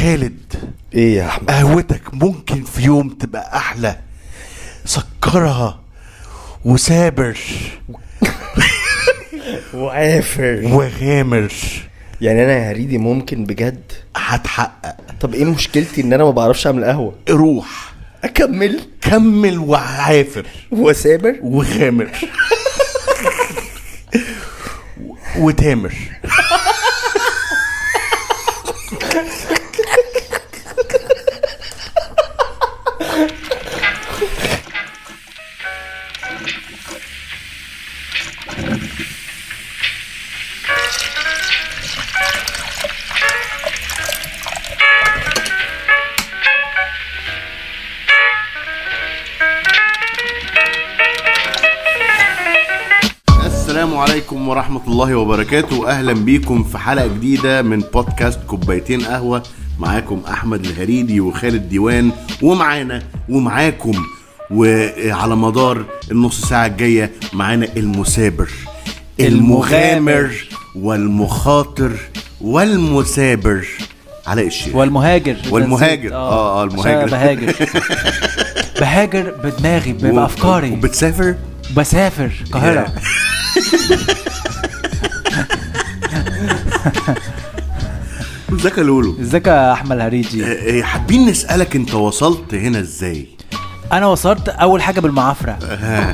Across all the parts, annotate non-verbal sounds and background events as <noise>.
خالد إيه يا أحمد؟ قهوتك ممكن في يوم تبقى أحلى. سكرها وسابر. <laughs> وعافر وغامر. يعني أنا يا هريدي ممكن بجد؟ هتحقق. طب إيه مشكلتي إن أنا ما بعرفش أعمل قهوة؟ روح. أكمل. كمل وعافر. وسابر. وغامر. <laughs> وتامر. <laughs> عليكم ورحمة الله وبركاته. أهلا بيكم في حلقة جديدة من بودكاست كوبايتين قهوة. معاكم أحمد الهريدي وخالد ديوان ومعانا ومعاكم وعلى مدار النص ساعة الجاية معانا المثابر المغامر والمخاطر والمثابر علاء الشيخ. والمهاجر. والمهاجر. آه، آه، المهاجر. بهاجر. <laughs> بهاجر بدماغي بافكاري وبتسافر؟ بسافر. القاهره ازيك يا لولو؟ ازيك يا أحمد هريدي؟ آه، حابين نسألك انت وصلت هنا إزاي؟ أنا وصلت أول حاجة بالمعافرة.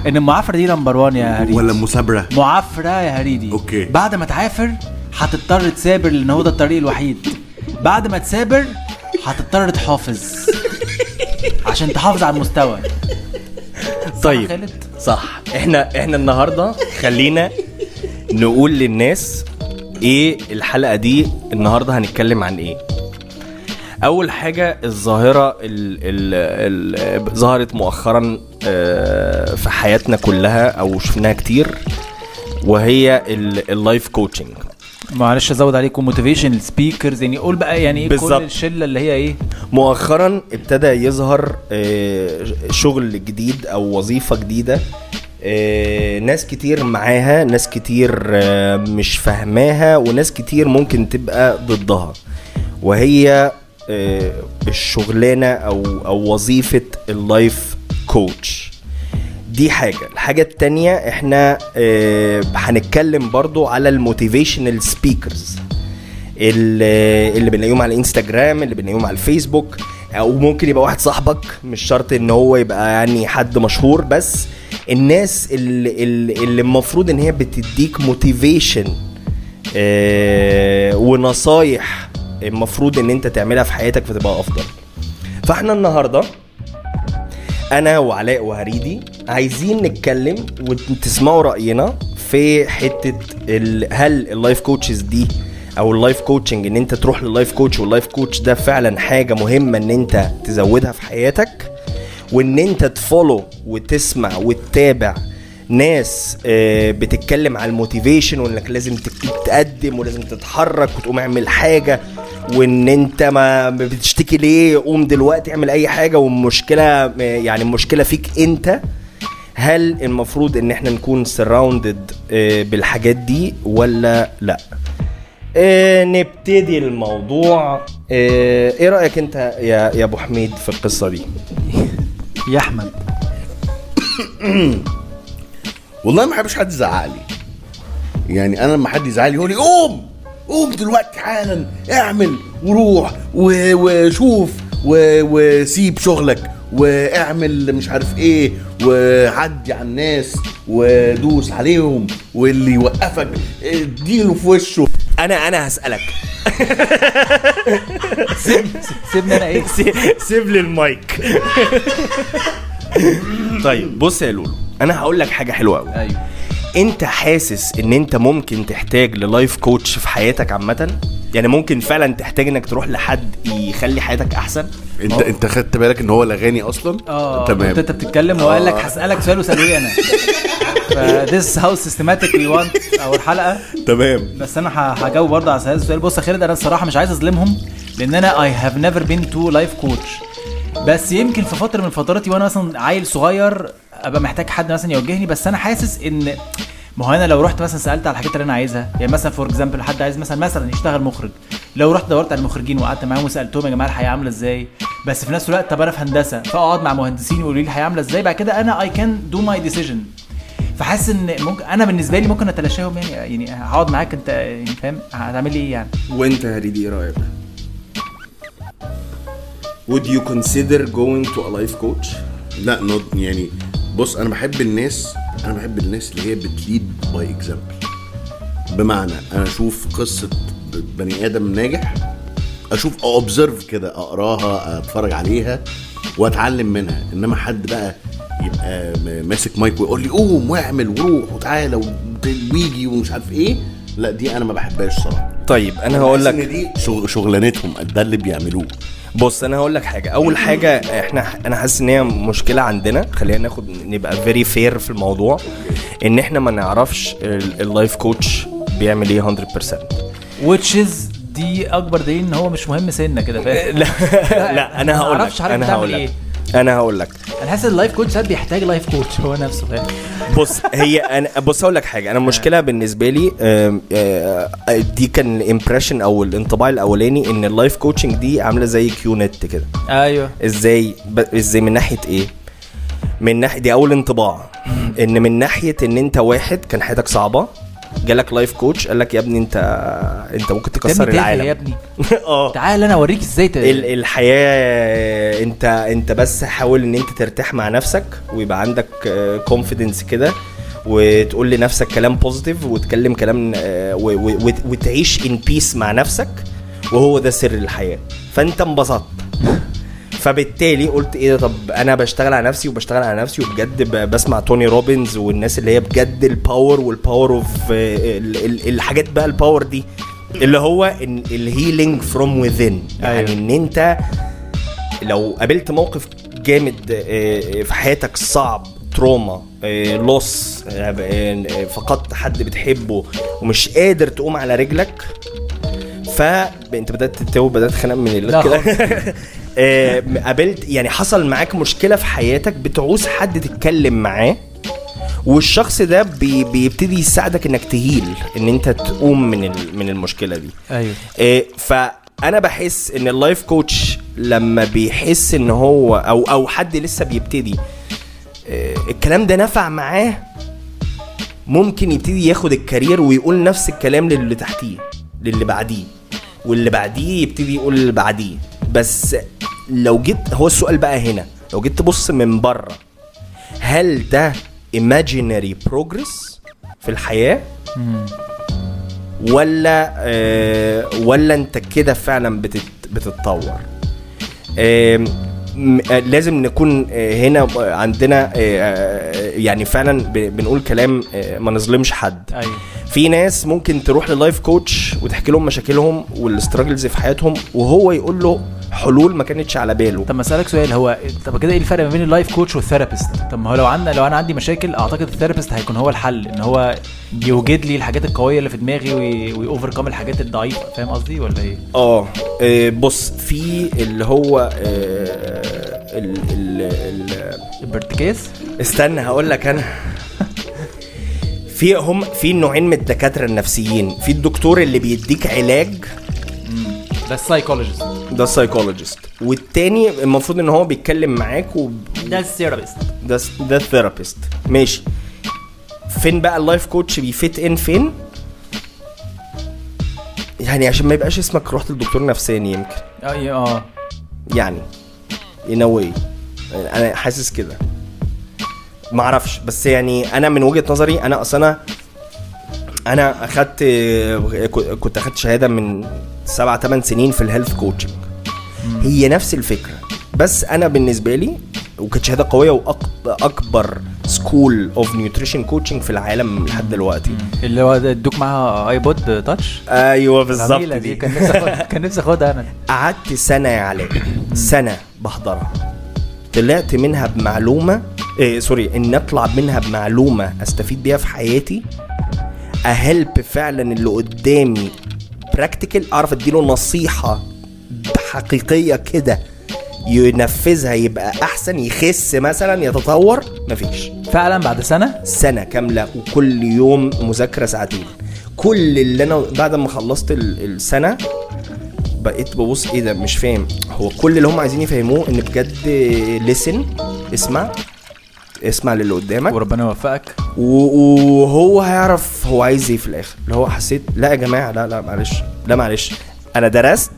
إن المعافرة دي number 1 يا هريدي ولا مثابرة معافرة يا هريدي okay. بعد ما تعافر هتضطر تثابر لأن هو ده الطريق الوحيد. بعد ما تثابر هتضطر تحافظ. عشان تحافظ على المستوى. طيب. خالد؟ صح. إحنا إحنا النهارده خلينا نقول للناس إيه الحلقة دي النهارده هنتكلم عن إيه. أول حاجة الظاهرة ال- ال- ال- ظهرت مؤخرا آه، في حياتنا كلها أو شفناها كتير وهي ال- ال life coaching معلش أزود عليكم motivation speakers يعني قول بقى يعني إيه. كل الشلة اللي هي إيه؟ مؤخرا ابتدى يظهر آه، شغل جديد أو وظيفة جديدة آه، ناس كتير معاها ناس كتير آه، مش فاهماها وناس كتير ممكن تبقى ضدها. وهي الشغلانة أو أو وظيفة ال life coach دي حاجة. الحاجة التانية إحنا آه، هنتكلم برضو على ال motivational speakers. اللي بنلاقيهم على الانستجرام اللي بنلاقيهم على الفيسبوك. أو ممكن يبقى واحد صاحبك مش شرط إن هو يبقى يعني حد مشهور بس الناس اللي, اللي اللي المفروض إن هي بتديك موتيفيشن ونصايح المفروض إن أنت تعملها في حياتك فتبقى أفضل. فإحنا النهارده أنا وعلاء وهريدي عايزين نتكلم وتسمعوا رأينا في حتة ال... هل ال life coaches دي أو ال life coaching إن أنت تروح لل life coach وال life coach ده فعلا حاجة مهمة إن أنت تزودها في حياتك وإن أنت ت follow وتسمع وتتابع ناس آه، بتتكلم على ال motivation وإنك لازم تقدم ولازم تتحرك وتقوم اعمل حاجة. وان انت ما بتشتكي ليه قوم دلوقتي اعمل اي حاجة. والمشكلة يعني المشكلة فيك انت هل المفروض ان إحنا نكون سراوندد بالحاجات دي ولا لا؟ آه، نبتدي الموضوع. آه، إيه رأيك انت يا يا ابو حميد في القصة دي؟ <laughs> يا احمد. والله ما بحبش حد يزعق لي. يعني أنا لما حد يزعق لي يقول لي قوم! قوم دلوقتي حالا اعمل وروح وشوف وسيب شغلك واعمل مش عارف إيه وعدي على الناس ودوس عليهم واللي يوقفك اديله في وشه. أنا أنا هسألك. <laughs> سيبني أنا إيه؟ سيب لي المايك. <laughs> طيب بص يا لولو أنا هقول لك حاجة حلوة قوي أيوه. انت حاسس ان انت ممكن تحتاج ل life coach في حياتك عامة؟ يعني ممكن فعلا تحتاج انك تروح لحد يخلي حياتك أحسن؟ انت انت خدت بالك ان هو لغاني أصلا؟ آه تمام. أنت بتتكلم وقال لك. هسألك سؤال وسالوه أنا. <laughs> ف this how systematic we want our حلقة. تمام. بس أنا هجاوب برضه على هذا السؤال بص يا خالد أنا الصراحة مش عايز أظلمهم لأن أنا I have never been to life coach بس يمكن في فترة من فتراتي وأنا مثلا عيل صغير أبقى محتاج حد مثلا يوجهني بس أنا حاسس إن ما هو أنا لو رحت مثلا سألت على الحاجات اللي أنا عايزها يعني مثلا for example حد عايز مثلا مثلا يشتغل مخرج لو رحت دورت على المخرجين وقعدت معاهم وسألتهم يا جماعة الحياة عاملة إزاي؟ بس في نفس الوقت طب أنا في هندسة فأقعد مع مهندسين يقولوا لي الحياة عاملة إزاي؟ بعد كده أنا I can do my decision فحاسس إن ممكن أنا بالنسبة لي ممكن أتلاشاهم يعني يعني هقعد معاك أنت يعني فاهم؟ هتعمل لي إيه يعني؟ وأنت يا هريدي إيه رأيك؟ Would you consider going to a life coach? لا not يعني بص أنا بحب الناس أنا بحب الناس اللي هي بت lead by example بمعنى أنا أشوف قصة بني آدم ناجح أشوف observe كده أقراها أتفرج عليها وأتعلم منها. إنما حد بقى يبقى ماسك مايك ويقول لي قوم واعمل وروح وتعالى وت- ويجي ومش عارف إيه لا دي أنا ما بحبهاش صراحة. طيب أنا هقول لك دي شغ- شغلانتهم ده اللي بيعملوه. بص أنا هقول لك حاجة. أول حاجة إحنا أنا حاسس إن هي مشكلة عندنا. خلينا ناخد نبقى very fair في الموضوع. إن إحنا ما نعرفش ال- ال life coach بيعمل إيه 100% which is دي أكبر دليل إن هو مش مهم سنة كده فاهم؟ <laughs> لا لا أنا هقول لك أنا هقول إيه. لك. أنا هقول لك. أنا حاسس ال life coach ساعات بيحتاج life coach هو نفسه فاهم؟ بص هي أنا <laughs> بص أقول لك حاجة. أنا المشكلة بالنسبة لي آم، آه، دي كان ال impression أو الانطباع الأولاني إن ال life coaching دي عاملة زي QNET كده. أيوه. إزاي. إزاي من ناحية إيه؟ من ناحية دي أول انطباع. إن من ناحية إن أنت واحد كان حياتك صعبة جالك life coach قال لك يا ابني انت انت ممكن تكسر العالم يا ابني. <laughs> آه. تعال أنا اوريك إزاي ت... ال- الحياة انت انت بس حاول ان انت ترتاح مع نفسك ويبقى عندك confidence كده وتقول لنفسك كلام بوزيتيف وتكلم كلام آه، و- و- وت- وتعيش ان بيس مع نفسك وهو ده سر الحياة. فانت انبسطت. <laughs> فبالتالي قلت إيه ده؟ طب أنا بشتغل على نفسي وبشتغل على نفسي وبجد بسمع توني روبنز والناس اللي هي بجد الباور والباور اوف الحاجات بقى الباور دي اللي هو الهيلينج فروم وذين يعني أيوة. إن أنت لو قابلت موقف جامد آه، في حياتك صعب trauma loss فقدت حد بتحبه ومش قادر تقوم على رجلك فانت بدأت تتوب بدأت تخنق من لا ال- كده <laughs> آه، قابلت يعني حصل معاك مشكلة في حياتك بتعوز حد تتكلم معاه والشخص ده بي بيبتدي يساعدك إنك ت heal إن أنت تقوم من من المشكلة دي. أيوه. إيه، فأنا بحس إن ال life coach لما بيحس إن هو أو أو حد لسه بيبتدي إيه، الكلام ده نفع معاه ممكن يبتدي ياخد الكارير ويقول نفس الكلام للي تحتيه للي بعديه واللي بعديه يبتدي يقول اللي بعديه. بس لو جيت هو السؤال بقى هنا. لو جيت تبص من بره هل ده imaginary progress في الحياة؟ ولا آه ولا انت كده فعلا بتت بتتطور؟ لازم نكون آه، هنا عندنا آه، آه، يعني فعلا بنقول كلام آه، ما نظلمش حد. أيوه. في ناس ممكن تروح لل life coach وتحكي لهم مشاكلهم وال struggles في حياتهم وهو يقول له حلول ما كانتش على باله. طب ما أسألك سؤال هو طب كده إيه الفرق ما بين ال life coach وال therapist؟ طب ما هو لو عندنا لو أنا عندي مشاكل أعتقد ال therapist هيكون هو الحل إن هو يوجد لي الحاجات القوية اللي في دماغي ويوفركم الحاجات الضعيفة. فاهم قصدي ولا إيه؟ آه آه، بص في اللي هو آه، ال ال ال البرتكاز استنى هقول لك أنا. <laughs> في هم في نوعين من الدكاترة النفسيين. في الدكتور اللي بيديك علاج ده السايكولوجيست ده السايكولوجيست والتاني المفروض إن هو بيتكلم معاك و ده ال therapist ده ده ال therapist ماشي. فين بقى ال life coach بي fit in فين؟ يعني عشان ما يبقاش اسمك رحت لدكتور نفساني يمكن. آه آه. يعني in a way. أنا حاسس كده. ما أعرفش. بس يعني أنا من وجهة نظري أنا أصل أنا أنا أخدت كنت أخدت شهادة من سبع ثمان سنين في ال health coaching هي نفس الفكرة بس أنا بالنسبة لي وكانت شهادة قوية واكبر school of nutrition coaching في العالم لحد دلوقتي. اللي هو ادوك معاها ايبود تاتش أيوه بالظبط دي. دي. كان نفسي أخد- كان نفسي أخدها أنا. قعدت سنة يا علاء سنة بحضرها. طلعت منها بمعلومة إيه سوري إن أطلع منها بمعلومة أستفيد بيها في حياتي اهلب فعلا اللي قدامي براكتيكال أعرف أديله نصيحة حقيقية كده ينفذها يبقى أحسن يخس مثلا يتطور؟ مفيش. فعلا بعد سنة؟ سنة كاملة وكل يوم مذاكرة ساعتين. كل اللي أنا بعد ما خلصت ال- السنة بقيت ببص إيه ده مش فاهم. هو كل اللي هم عايزين يفهموه إن بجد لسن اسمع. اسمع للي قدامك. وربنا يوفقك. وهو هيعرف هو عايز إيه في الآخر. اللي هو حسيت لا يا جماعة لا لا معلش لا معلش. أنا درست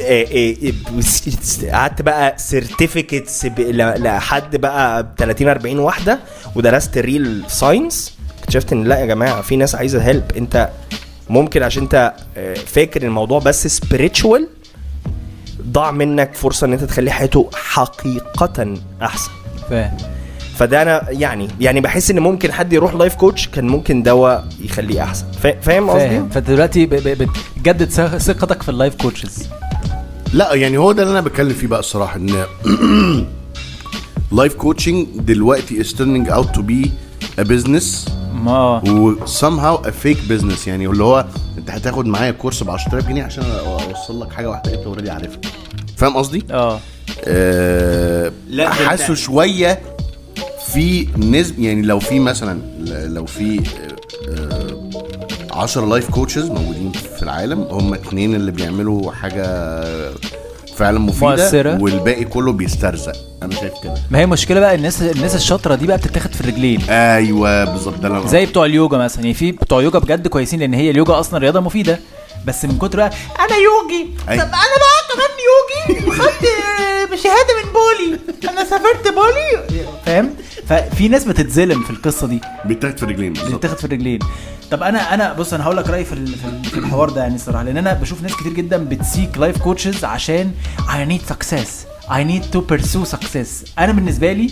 إيه بس- قعدت بقى certificates لحد بقى ب 30 40 واحدة ودرست real science اكتشفت إن لا يا جماعة في ناس عايزة help أنت ممكن عشان أنت آه، فاكر الموضوع بس spiritual ضاع منك فرصة إن أنت تخلي حياته حقيقة أحسن. فاهم فده أنا يعني يعني بحس إن ممكن حد يروح life coach كان ممكن دواء يخليه أحسن. فا- فاهم قصدي؟ فاهم فانت دلوقتي ب- ب- بتجدد ثق- ثقتك في ال life coaches لا يعني هو ده اللي أنا بتكلم فيه بقى الصراحة إن <clears throat> life coaching دلوقتي is turning out to be a business ما. و somehow a fake business. يعني اللي هو أنت هتاخد معايا كورس ب 10000 جنيه عشان أوصل لك حاجة واحدة أنت already عارفها. فاهم قصدي؟ آه. ده حاسه شوية في نسب يعني لو في مثلا لو في 10 life coaches موجودين في العالم هم اتنين اللي بيعملوا حاجة فعلا مفيدة مؤثرة. والباقي كله بيسترزق. أنا شايف كده. ما هي مشكلة بقى الناس الناس الشاطرة دي بقى بتتاخد في الرجلين. أيوه بالظبط. ده اللي زي بتوع اليوجا مثلا. يعني في بتوع يوجا بجد كويسين لأن هي اليوجا أصلا رياضة مفيدة. بس من كتر بقى أنا يوجي. أي. طب أنا بقى كمان يوجي. وخدت شهادة من بالي. أنا سافرت بالي. فاهم؟ ففي ناس بتتظلم في القصة دي. بيتاخد في الرجلين بالظبط. بتاخد في الرجلين. طب أنا أنا بص أنا هقول لك رأيي في في ال- في الحوار ده يعني الصراحة. لأن أنا بشوف ناس كتير جدا بت seek life coaches عشان I need success. I need to pursue success. أنا بالنسبة لي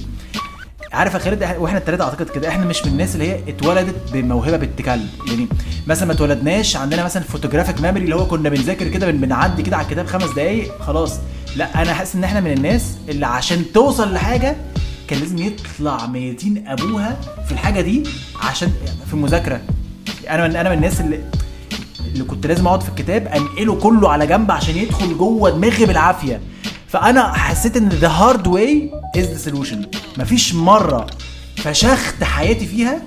عارف إح- وإحنا الثلاثه أعتقد كده إحنا مش من الناس اللي هي اتولدت بموهبة بالتكلم. يعني مثلا ما اتولدناش عندنا مثلا photographic memory اللي هو كنا بنذاكر كده بن- بنعدي كده على الكتاب خمس دقايق خلاص. لا أنا حاسس إن إحنا من الناس اللي عشان توصل لحاجة كان لازم يطلع ميتين أبوها في الحاجة دي عشان في المذاكره أنا من أنا من الناس اللي اللي كنت لازم أقعد في الكتاب أنقله كله على جنب عشان يدخل جوه دماغي بالعافية. فأنا حسيت إن the hard way is the solution مفيش مرة فشخت حياتي فيها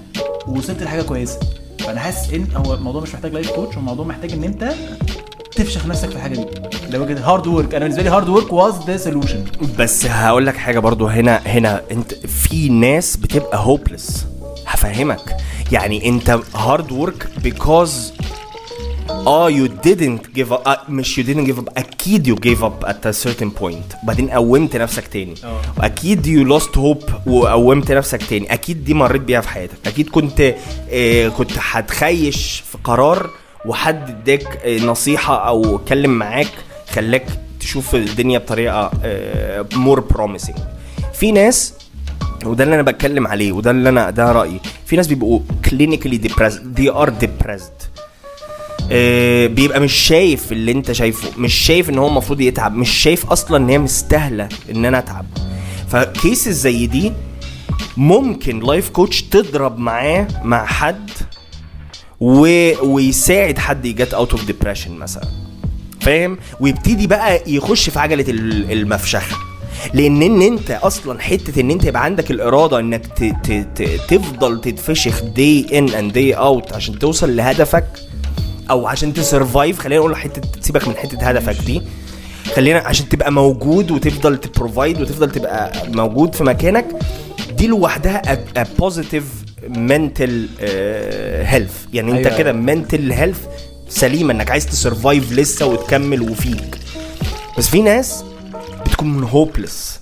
ووصلت لحاجة كويسة. فأنا حاسس إن هو الموضوع مش محتاج life coach هو الموضوع محتاج إن أنت تفشخ نفسك في الحاجة دي. ده وجهه hard work أنا بالنسبة لي hard work was the solution بس هقول لك حاجة برضو هنا هنا أنت في ناس بتبقى hopeless هفهمك. يعني أنت hard work because آه you didn't give up. آه مش you didn't give up. أكيد you gave up at a certain point. بعدين قومت نفسك تاني. آه. أكيد you lost hope وقومت نفسك تاني. أكيد دي مريت بيها في حياتك. أكيد كنت آه كنت هتخيش في قرار وحد اداك آه نصيحة أو اتكلم معاك خلاك تشوف الدنيا بطريقة more promising في ناس وده اللي أنا بتكلم عليه وده اللي أنا ده رأيي. في ناس بيبقوا depressed. They are depressed. آه، بيبقى مش شايف اللي انت شايفه مش شايف ان هو المفروض يتعب مش شايف أصلا ان هي مستاهلة ان أنا اتعب. ف cases زي دي ممكن life coach تضرب معاه مع حد و... ويساعد حد ي get out of depression مثلا. فاهم؟ ويبتدي بقى يخش في عجلة ال- المفشخة. لأن إن أنت أصلا حتة إن أنت يبقى عندك الإرادة إنك ت... ت... ت... تفضل تتفشخ دي in and day out عشان توصل لهدفك أو عشان ت survive خلينا نقول حتة تسيبك من حتة هدفك دي. خلينا عشان تبقى موجود وتفضل ت provide وتفضل تبقى موجود في مكانك دي لوحدها positive mental health يعني انت أيوة. كده mental health سليمه إنك عايز ت survive لسه وتكمل وفيك. بس في ناس بتكون hopeless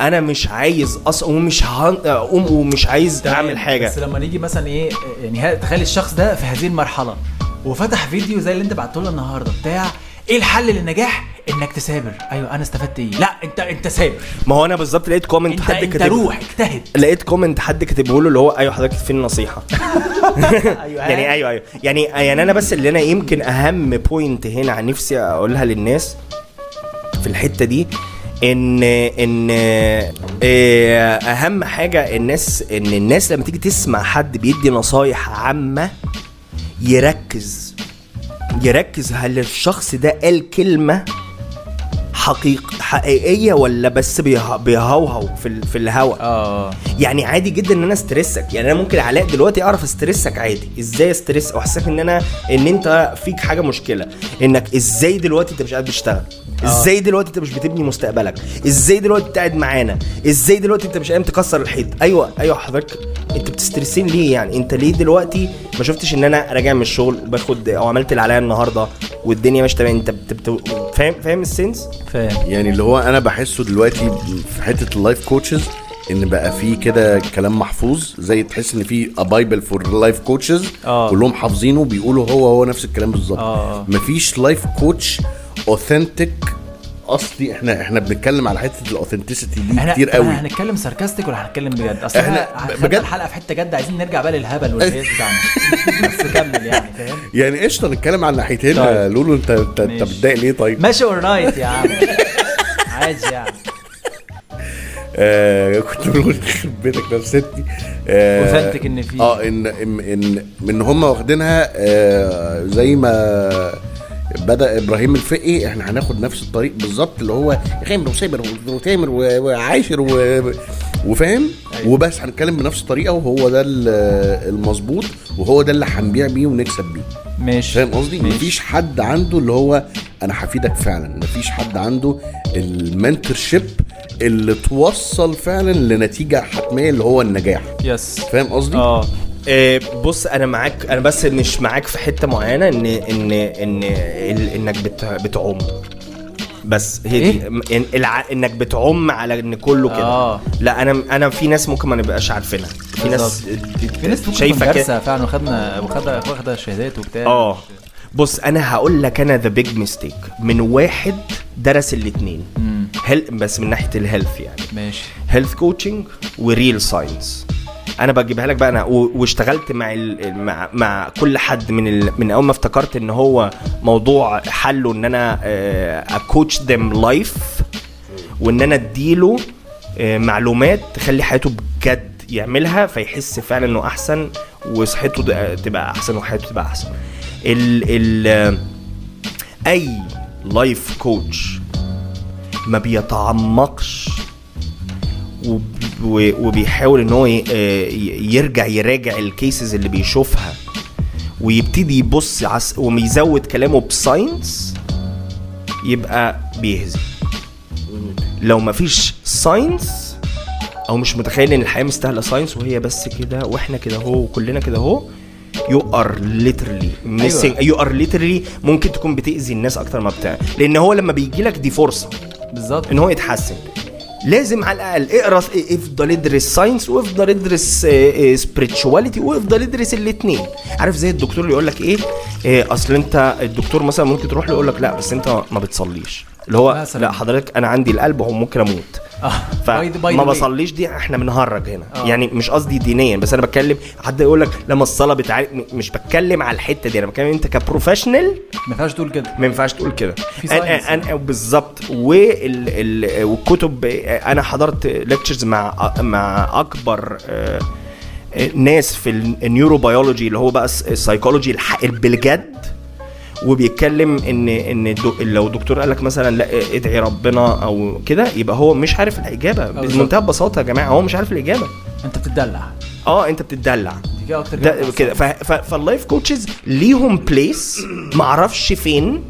أنا مش عايز أصلا ومش هن... أقوم ومش عايز أعمل حاجة. بس لما نيجي مثلا إيه يعني تخيل الشخص ده في هذه المرحلة. وفتح فيديو زي اللي انت بعته له النهارده بتاع إيه الحل للنجاح؟ انك تثابر. أيوه أنا استفدت إيه؟ لا أنت أنت ثابر. ما هو أنا بالظبط لقيت comment أنت حد أنت كاتب روح اجتهد. لقيت comment حد كاتبه له اللي هو أيوه حضرتك فين النصيحه <laughs> أيوه. يعني أيوه أيوه. يعني يعني أنا بس اللي أنا يمكن أهم point هنا عن نفسي أقولها للناس في الحتة دي إن إن آه، أهم حاجة الناس إن الناس لما تيجي تسمع حد بيدي نصايح عامة يركز. يركز هل الشخص ده قال كلمة حقيق حقيقية ولا بس بيه- بيهوهو في ال- في الهوا؟ آه. يعني عادي جدا إن أنا أسترسك. يعني أنا ممكن علاء دلوقتي أعرف أسترسك عادي. إزاي أسترس؟ وأحسسك إن أنا إن أنت فيك حاجة مشكلة. إنك إزاي دلوقتي أنت مش قاعد بتشتغل؟ إزاي دلوقتي أنت مش بتبني مستقبلك؟ إزاي دلوقتي انت قاعد معانا؟ إزاي دلوقتي أنت مش قايم تكسر الحيط؟ أيوه أيوه حضرتك. أنت بتسترسين ليه يعني؟ أنت ليه دلوقتي ما شفتش إن أنا راجع من الشغل باخد أو عملت اللي عليا النهارده والدنيا مش تمام؟ أنت بت- فاهم فاهم ال sense؟ فاهم. يعني اللي هو أنا بحسه دلوقتي في حتة ال life coaches إن بقى في كده كلام محفوظ زي تحس إن في bible for life coaches آه. كلهم حافظينه بيقولوا هو هو نفس الكلام بالظبط آه. مفيش life coach authentic أصلي إحنا إحنا بنتكلم على حتة ال authenticity دي إحنا كتير قوي إحنا هنتكلم sarcastic ولا هنتكلم بجد أصل إحنا بجد- الحلقة في حتة جد عايزين نرجع بقى للهبل والهيز بتاعنا <laughs> بس كمل يعني فاهم يعني قشطة نتكلم على الناحيتين طيب. لولو أنت أنت. متضايق ليه طيب؟ ماشي alright يا عم يعني آه كنت بقول يخرب <laughs> بيتك نفستني آه إن في- آه ان ان ان, إن هم واخدينها آه زي ما بدأ إبراهيم الفقي إحنا هناخد نفس الطريق بالظبط اللي هو غامر وسامر وتامر وعاشر و- وفاهم؟ وبس هنتكلم بنفس الطريقة وهو ده ال- المظبوط وهو ده اللي هنبيع بيه ونكسب بيه. ماشي. فاهم قصدي؟ ماشي. مفيش حد عنده اللي هو أنا هفيدك فعلا، مفيش حد عنده المنتور شيب اللي توصل فعلا لنتيجة حتمية اللي هو النجاح. يس فاهم قصدي؟ آه. آه، بص أنا معاك أنا بس مش معاك في حتة معينة إن إن إن ال- إنك بت بتعم بس هي دي. إيه؟ إن الع... إنك بتعم على إن كله كده. آه. لا أنا أنا في ناس ممكن ما نبقاش عارفينها. في ناس في ناس شايفة شايفه كده. فعلا وخدنا وخدنا واخدة شهادات وبتاع. آه. بص أنا هقول لك أنا the big mistake من واحد درس الاثنين. هل بس من ناحية ال health يعني. ماشي. health coaching و real science أنا بجيبها لك بقى أنا واشتغلت مع ال... مع مع كل حد من ال... من أول ما افتكرت إن هو موضوع حله إن أنا ا coach them life وإن أنا أديله آه، معلومات تخلي حياته بجد يعملها فيحس فعلا إنه أحسن وصحته تبقى أحسن وحياته تبقى أحسن. ال ال أي life coach ما بيتعمقش وبيحاول إن هو يرجع يراجع ال cases اللي بيشوفها ويبتدي يبص ويزود كلامه ب science يبقى بيهزي لو مفيش science أو مش متخيل إن الحياة مستاهلة science وهي بس كده وإحنا كده أهو وكلنا كده أهو. you are literally missing you are literally ممكن تكون بتأذي الناس أكتر ما بتاع. لأن هو لما بيجي لك دي فرصة بالظبط. إن هو يتحسن. لازم على الأقل اقرأ افضل ادرس science وافضل ادرس spirituality وافضل ادرس الاثنين عارف زي الدكتور اللي يقول لك إيه؟ آه، أصل أنت الدكتور مثلا ممكن تروح له يقول لك لا بس أنت ما بتصليش. اللي هو مثلاً. لا حضرتك أنا عندي القلب وهو ممكن أموت by فما. بصليش دي إحنا بنهرج هنا آه. يعني مش قصدي دينيا بس أنا بتكلم حد يقول لك لما الصلاة بتاع مش بتكلم على الحتة دي أنا بتكلم أنت ك professional ما ينفعش تقول كده ما ينفعش تقول كده أنا. أنا بالظبط وال ال والكتب أنا حضرت lectures مع مع أكبر آه، آه، ناس في ال neurobiology اللي هو بقى السايكولوجي بالجد وبيتكلم إن إن لو دكتور قال لك مثلا لا ادعي ربنا أو كده يبقى هو مش عارف الإجابة. بالظبط. بمنتهى البساطة يا جماعة هو مش عارف الإجابة. أنت بتدلع. آه أنت بتدلع. كده ده فال life coaches ليهم place معرفش فين.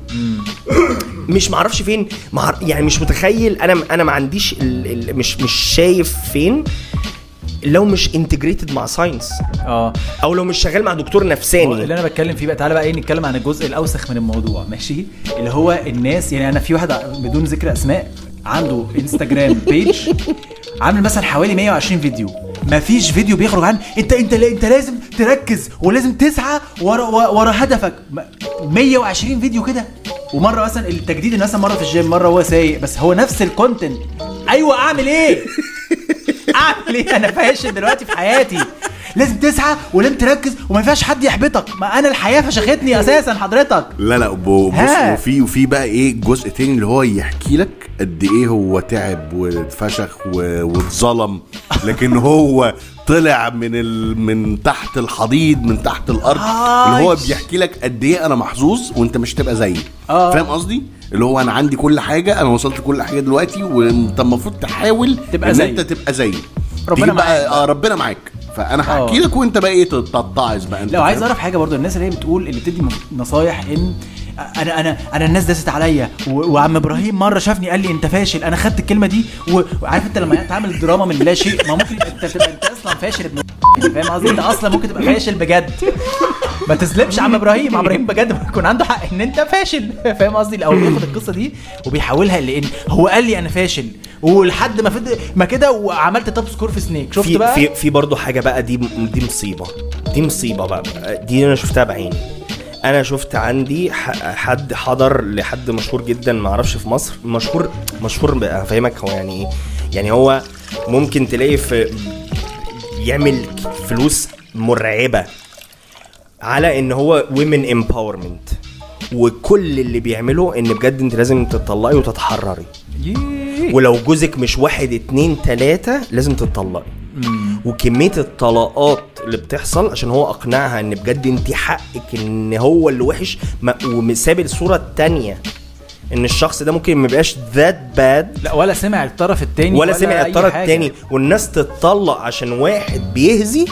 مش معرفش فين. مع يعني مش متخيل. أنا أنا ما عنديش ال... ال... مش مش شايف فين. لو مش integrated مع science آه. أو لو مش شغال مع دكتور نفساني. اللي أنا بتكلم فيه بقى تعالى بقى إيه نتكلم عن الجزء الأوسخ من الموضوع ماشي؟ اللي هو الناس يعني أنا في واحد بدون ذكر أسماء عنده انستجرام page عامل مثلا حوالي 120 فيديو. مفيش فيديو بيخرج عن أنت أنت أنت لازم تركز ولازم تسعى ورا ورا هدفك. م- 120 فيديو كده. ومرة مثلا التجديد مثلا مرة في الجيم مرة هو سايق بس هو نفس ال content أيوه أعمل إيه؟ <laughs> <laughs> اعمل إيه أنا فاشل دلوقتي في حياتي. لازم تسعى ولازم تركز وما ينفعش حد يحبطك ما أنا الحياة فشختني أساسا حضرتك لا لا بص. وفي وفي بقى إيه جزء تاني اللي هو يحكي لك قد إيه هو تعب واتفشخ واتظلم لكن هو طلع من ال... من تحت الحضيض من تحت الأرض اللي هو آيش. بيحكي لك قد إيه أنا محظوظ وأنت مش تبقى زيي آه. فاهم قصدي اللي هو أنا عندي كل حاجة أنا وصلت لكل حاجة دلوقتي وأنت المفروض تحاول تبقى إن زيي. انت تبقى زيي ربنا معاك. آه ربنا معاك فأنا آه. هحكي لك وأنت بقى إيه تتعظ بقى أنت لو عايز؟ أعرف حاجة برضو الناس اللي هي بتقول اللي بتدي نصايح إن أنا أنا أنا الناس داست عليا وعم إبراهيم مرة شافني قال لي أنت فاشل أنا خدت الكلمة دي وعارف أنت لما تعمل دراما من لا شيء ما ممكن أنت تبقى أنت أصلا فاشل ابن فاهم قصدي أنت أصلا ممكن تبقى فاشل بجد ما تسلمش عم إبراهيم عم إبراهيم بجد يكون عنده حق إن أنت فاشل فاهم قصدي أو بياخد القصة دي وبيحولها لإن هو قال لي أنا فاشل ولحد ما فد ما كده وعملت توب سكور في سنيك شفت في بقى؟ في في برضه حاجة بقى دي دي مصيبة. دي مصيبة بقى. دي أنا شفتها بعيني. أنا شفت عندي حد حضر لحد مشهور جدا ما أعرفش في مصر. مشهور مشهور بقى افهمك هو يعني إيه. يعني هو ممكن تلاقي في يعمل فلوس مرعبة على إن هو women empowerment. وكل اللي بيعمله إن بجد أنت لازم تطلقي وتتحرري. ييه. ولو جوزك مش واحد اتنين تلاتة لازم تتطلقي. وكمية الطلاقات اللي بتحصل عشان هو أقنعها إن بجد انت حقك إن هو اللي وحش وساب الصورة التانية. إن الشخص ده ممكن ما يبقاش ذات باد لا ولا سمع الطرف التاني ولا سمع أي الطرف. التاني. والناس تتطلق عشان واحد بيهزي.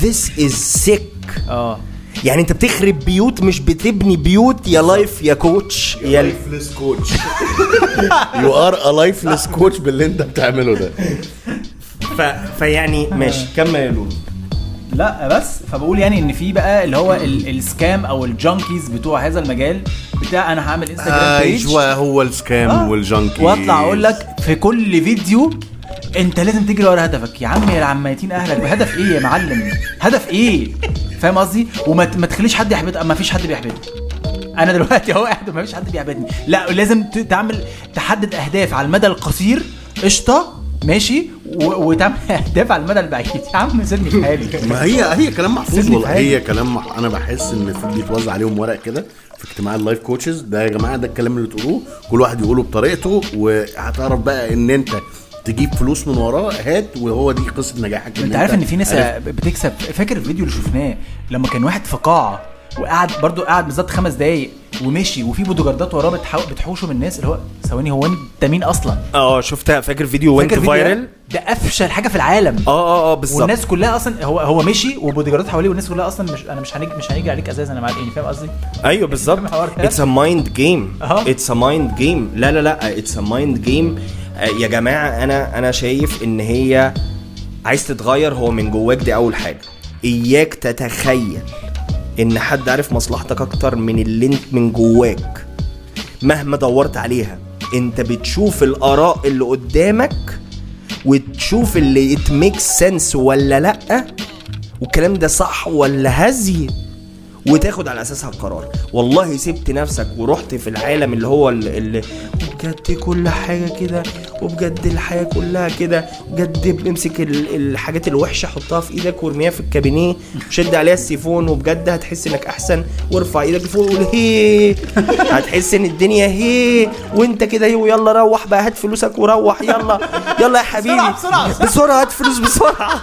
This is sick. آه. يعني انت بتخرب بيوت مش بتبني بيوت يا life يا coach يا lifeless coach you are a lifeless coach باللي انت بتعمله ده. ف... فيعني ماشي كمل يا لولو. لا بس فبقول يعني إن في بقى اللي هو ال- ال scam أو ال junkies بتوع هذا المجال بتاع أنا هعمل انستجرام page أيوه هو ال scam آه. وال junkie وأطلع أقول لك في كل فيديو انت لازم تجري ورا هدفك. يا عم يا عمايتين اهلك. بهدف إيه يا معلم؟ هدف إيه؟ فاهم قصدي؟ وما ما تخليش حد يحبط ما فيش حد بيحبطني. أنا دلوقتي اهو قاعد ما فيش حد بيحبطني. لا لازم تعمل تحدد اهداف على المدى القصير. قشطة. ماشي. وتعمل <laughs> اهداف على المدى البعيد. يا عم سيبني في حالي. ما هي هي كلام محفوظ والله. هي كلام مح... أنا بحس ان في بيتوزع عليهم ورق كده في اجتماع ال life coaches ده يا جماعة ده الكلام اللي تقولوه كل واحد يقوله بطريقته وهتعرف بقى ان انت تجيب فلوس من وراه هات وهو دي قصة نجاحك انت عارف إن في ناس بتكسب. فاكر الفيديو اللي شفناه؟ لما كان واحد في قاعة وقعد برضو قعد بالظبط خمس دقايق ومشي وفي بودوجاردات وراه بتحو- بتحوشه من الناس اللي هو ثواني هو انت مين أصلا؟ آه شفتها. فاكر فيديو وانت فاكر فيديو فايرل؟ ده أفشل حاجة في العالم. آه آه آه بالظبط. والناس كلها أصلا هو هو مشي وبودوجاردات حواليه والناس كلها أصلا مش أنا مش هنيجي مش هنيجي عليك أساسا أنا معاك يعني فاهم قصدي؟ أيوه بالظبط؟ it's a mind game. It's a mind game لا لا لا it's a mind game يا جماعة أنا أنا شايف إن هي عايز تتغير هو من جواك دي أول حاجة. إياك تتخيل إن حد عارف مصلحتك أكتر من اللي إنت من جواك. مهما دورت عليها إنت بتشوف الآراء اللي قدامك وتشوف اللي it make sense ولا لأ والكلام ده صح ولا هزي؟ وتاخد على أساسها القرار. والله سبت نفسك ورحت في العالم اللي هو اللي, بجد كل حاجة كده وبجد الحياة كلها كده. بجد امسك ال- الحاجات الوحشة حطها في إيدك وارميها في الكابينيه وشد عليها السيفون وبجد هتحس إنك أحسن. وارفع إيدك لفوق وقول هي. هتحس إن الدنيا هي. وإنت كده هي ويلا روح بقى هات فلوسك وروح. يلا. يلا يا حبيبي. بسرعة. بسرعة. هات فلوس بسرعة.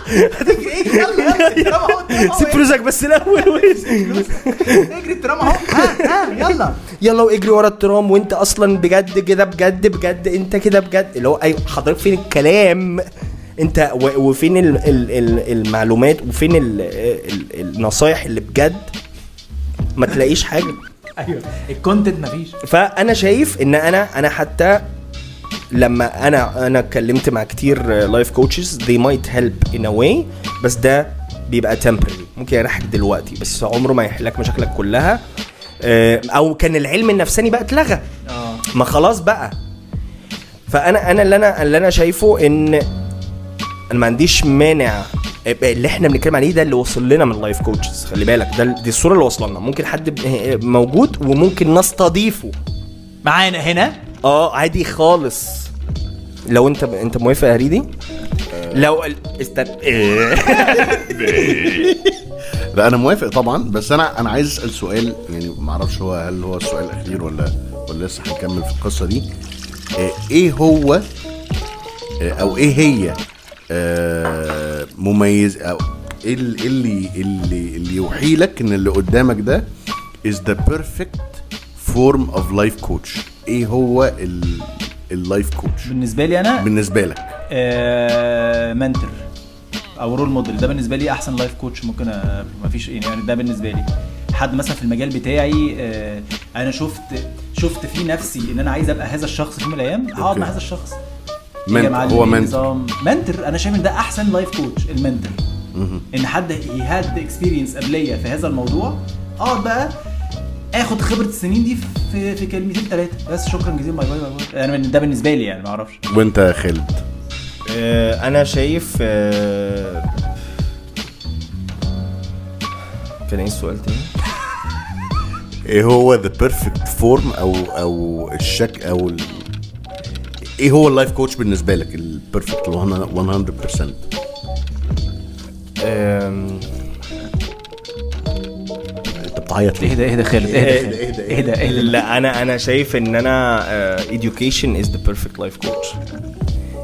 يلا يلا سيب فلوسك بس الأول <laughs> اجري الترام اهو. ها ها يلا. يلا واجري ورا الترام وانت أصلا بجد كده بجد بجد انت كده بجد. اللي هو أيوه حضرتك فين الكلام؟ انت وفين ال ال ال المعلومات؟ وفين ال ال النصايح اللي بجد؟ ما تلاقيش حاجة. أيوه. ال content مفيش فأنا شايف إن أنا أنا حتى لما أنا أنا اتكلمت مع كتير life coaches they might help in a way بس ده بيبقى temporary. ممكن يريحك دلوقتي بس عمره ما يحلك مشاكلك كلها. آه، أو كان العلم النفساني بقى اتلغى. آه. ما خلاص بقى. فأنا أنا اللي أنا اللي أنا شايفه إن أنا ما عنديش مانع اللي إحنا بنتكلم عليه ده اللي وصل لنا من life coaches خلي بالك ده دي الصورة اللي وصل لنا. ممكن حد موجود وممكن نستضيفه. معانا هنا؟ آه عادي خالص. لو أنت أنت موافق يا هريدي؟ لو ال- استنى إيه. <laughs> لا أنا موافق طبعا بس أنا أنا عايز أسأل سؤال يعني ما أعرفش هو هل هو السؤال الأخير ولا ولا لسه هنكمل في القصة دي آه، إيه هو آه، أو إيه هي آه، مميز أو إيه ال- إيه اللي اللي اللي يوحي لك إن اللي قدامك ده is the perfect form of life coach إيه هو ال life coach. بالنسبة لي أنا؟ بالنسبة لك. آه mentor أو role model ده بالنسبة لي أحسن life coach ممكن ما فيش يعني ده بالنسبة لي. حد مثلا في المجال بتاعي آه أنا شفت شفت في نفسي إن أنا عايز أبقى هذا الشخص في يوم من الأيام هقعد. مع هذا الشخص. معلم هو. نظام. mentor أنا شايف إن ده أحسن life coach ال mentor إن حد he had experience قبلية في هذا الموضوع أقعد بقى آخد خبرة السنين دي في في كلمتين ثلاثة بس شكرا جزيلا. bye bye bye. Bye أنا ده بالنسبة لي يعني ما أعرفش. وأنت يا خالد؟ آه، أنا شايف آه، كان إيه السؤال تاني؟ <laughs> إيه هو the perfect form أو أو الشك أو ال... إيه هو ال life coach بالنسبة لك ال perfect 100% آم، انت بتعيط ليه؟ اهدى اهدى خالد اهدى. اهدى، اهدى اهدى لا أنا أنا شايف ان أنا آه، education is the perfect life coach.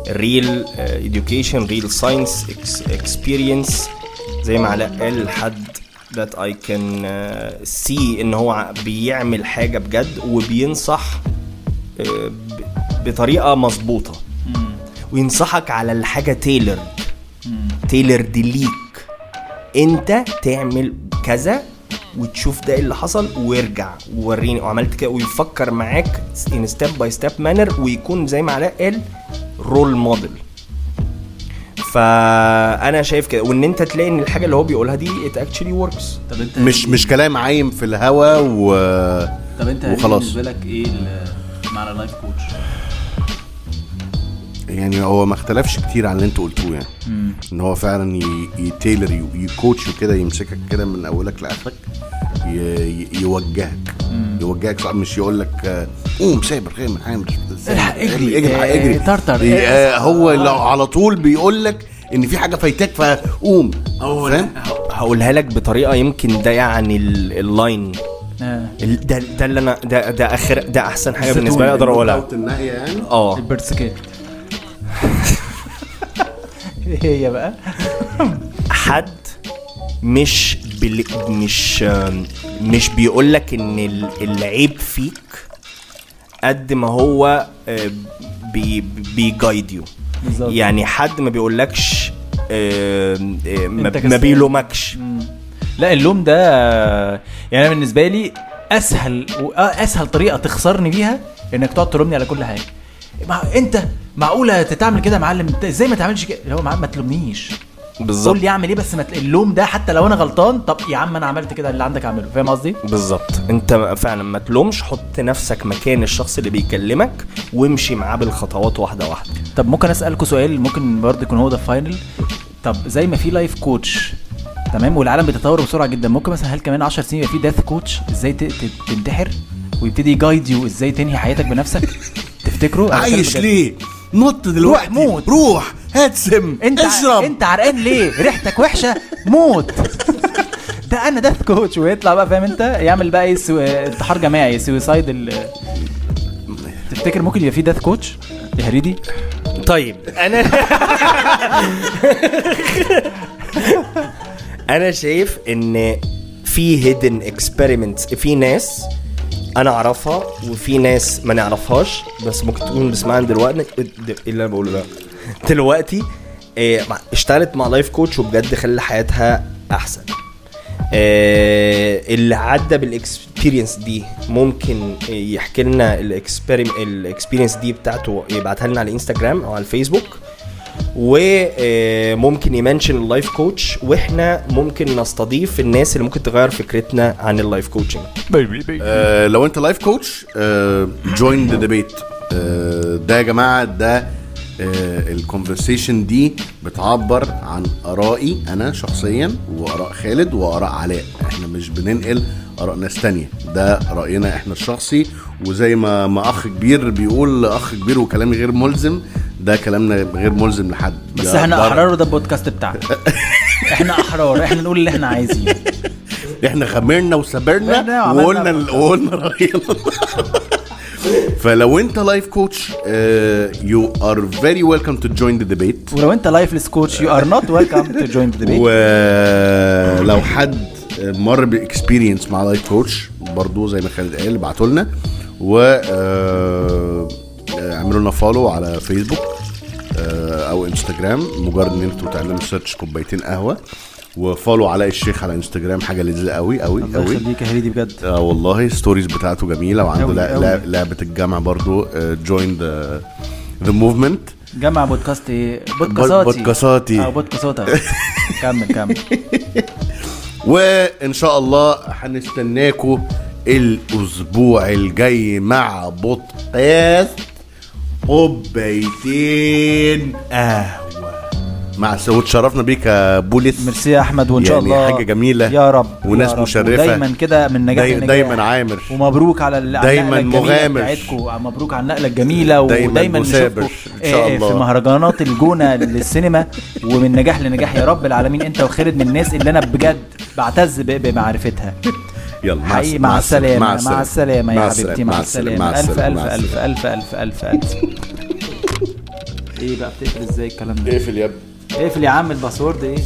Real آه، education real science ex- experience. زي ما علاء قال حد that I can آه، see إن هو بيعمل حاجة بجد وبينصح آه، بطريقة مظبوطة. وينصحك على الحاجة تailored تailored ليك. انت تعمل كذا وتشوف ده اللي حصل ويرجع ووريني. وعملت كده ويفكر معاك in step by step manner ويكون زي ما علاء قال role model فأنا شايف كده. وإن أنت تلاقي إن الحاجة اللي هو بيقولها دي it actually works. طب أنت مش مش كلام عايم في الهوا و طب أنت وخلاص. بالنسبة لك إيه معنى اللايف كوتش يعني هو ما اختلفش كتير عن اللي أنتوا قلتوه يعني. إن هو فعلا يتيلر يكوتش وكده يمسكك كده من أولك لآخرك ي- ي- يوجهك. يوجهك صعب مش يقول لك آه، قوم سابر خير من عامر الحق اجري، اجري اجري. طرطر، آه، آه، هو لو على طول بيقول لك إن في حاجة فايتاك فقوم. فاهم؟ هقولها لك بطريقة يمكن ده يعني ال- اللاين. ال- ده ده اللي أنا ده ده آخر ده أحسن حاجة بالنسبة لي أقدر أقولها. النهاية يعني. آه. البرتسكيت إيه هي بقى. حد مش بل... مش مش بيقول لك إن ال- العيب فيك قد ما هو آه، بي بيجايد يو بالظبط. يعني حد ما بيقولكش آم، آه، ما. بيلومكش. لا اللوم ده آه، يعني أنا بالنسبة لي أسهل آه، أسهل طريقة تخسرني بيها إنك تقعد تلومني على كل حاجة. أنت معقولة تتعمل كده يا معلم؟ إزاي ما تعملش كده؟ اللي هو ما تلومنيش. بالظبط. قول لي اعمل إيه بس ما. اللوم ده حتى لو أنا غلطان؟ طب يا عم أنا عملت كده اللي عندك اعمله. فاهم قصدي؟ بالظبط. انت فعلا ما تلومش حط نفسك مكان الشخص اللي بيكلمك وامشي معاه بالخطوات واحدة واحدة. طب ممكن أسألكوا سؤال؟ ممكن برضه يكون هو ده ال final طب زي ما في life coach تمام؟ والعالم بيتطور بسرعة جدا. ممكن مثلا هل كمان 10 سنين يبقى في death coach إزاي ت- ت- تنتحر؟ ويبتدي ي guide you إزاي تنهي حياتك بنفسك؟ تفتكروا؟ عايش. ليه؟ نط دلوقتي. روح موت. روح هات سم. انت اشرب. انت عرقان ليه؟ ريحتك وحشة؟ موت. ده أنا death coach ويطلع بقى فاهم أنت؟ يعمل بقى إيه؟ so... انتحار جماعي suicide ال... تفتكر ممكن يبقى في death coach يا هريدي. طيب أنا <laughs> أنا شايف إن في hidden experiments في ناس أنا أعرفها وفي ناس ما نعرفهاش بس ممكن تكون بتسمعنا دلوقتي. إيه اللي أنا بقوله ده؟ <laughs> دلوقتي إيه اشتغلت مع life coach وبجد خلى حياتها أحسن. آه، اللي عدى بال experience دي ممكن يحكي لنا ال experience دي بتاعته يبعتها لنا على الانستجرام أو على الفيسبوك وممكن ي mention ال life coach وإحنا ممكن نستضيف الناس اللي ممكن تغير فكرتنا عن ال life coaching. آه لو انت life coach join the debate ده يا جماعة ده ال conversation دي بتعبر عن آرائي أنا شخصيا وآراء خالد وآراء علاء. إحنا مش بننقل آراء ناس تانية. ده رأينا إحنا الشخصي. وزي ما ما أخ كبير بيقول أخ كبير وكلامي غير ملزم ده كلامنا غير ملزم لحد. بس إحنا. احرار وده البودكاست بتاعنا. إحنا احرار إحنا نقول اللي إحنا عايزينه. إحنا خمرنا وعملنا وقلنا. وقلنا راينا <laughs> فلو انت life coach you are very welcome to join the debate ولو انت lifeless coach you are not welcome to join the debate ولو حد مر ب experience مع life coach برضو زي ما خالد قال ابعتوا لنا و آه، اعملوا لنا follow على فيسبوك آه، أو انستجرام مجرد إن أنتوا تعملوا search كوبايتين قهوة و follow علاء الشيخ على انستجرام حاجة لذيذة قوي قوي الله قوي. يخليك يا هريدي بجد. آه والله stories بتاعته جميلة وعنده لعبة الجامعة برضو. join the ذا موفمنت جمع بودكاست إيه؟ بودكاستي. بودكاستاتي. آه بودكاستاتي كمل كمل. <laughs> وإن شاء الله هنستناكم الأسبوع الجاي مع بودكاست. كوبايتين قهوة مع سعود شرفنا بيك يا بوليس ميرسي يا أحمد وإن شاء يعني الله حاجة جميلة يا رب وناس يا رب. مشرفة. ودايما كده من نجاح داي- لنجاح دايما عامر. ومبروك على دايما مغامر. بتاعتكم مبروك على النقلة الجميلة دايما ودايما. نشوفكم إن شاء آه، الله. في مهرجانات الجونة للسينما ومن نجاح لنجاح يا رب العالمين أنت وخالد من الناس اللي أنا بجد بعتز بمعرفتها يلا مع حقيقي الس- مع الس- السلامة مع السلامة يا مع حبيبتي مع السلامة مع ألف ألف مع ألف السلامة. ألف ألف ألف ألف <laughs> إيه بقى بتقفل إزاي الكلام ده؟ اقفل يا ابني اقفل يا عم الباسورد إيه؟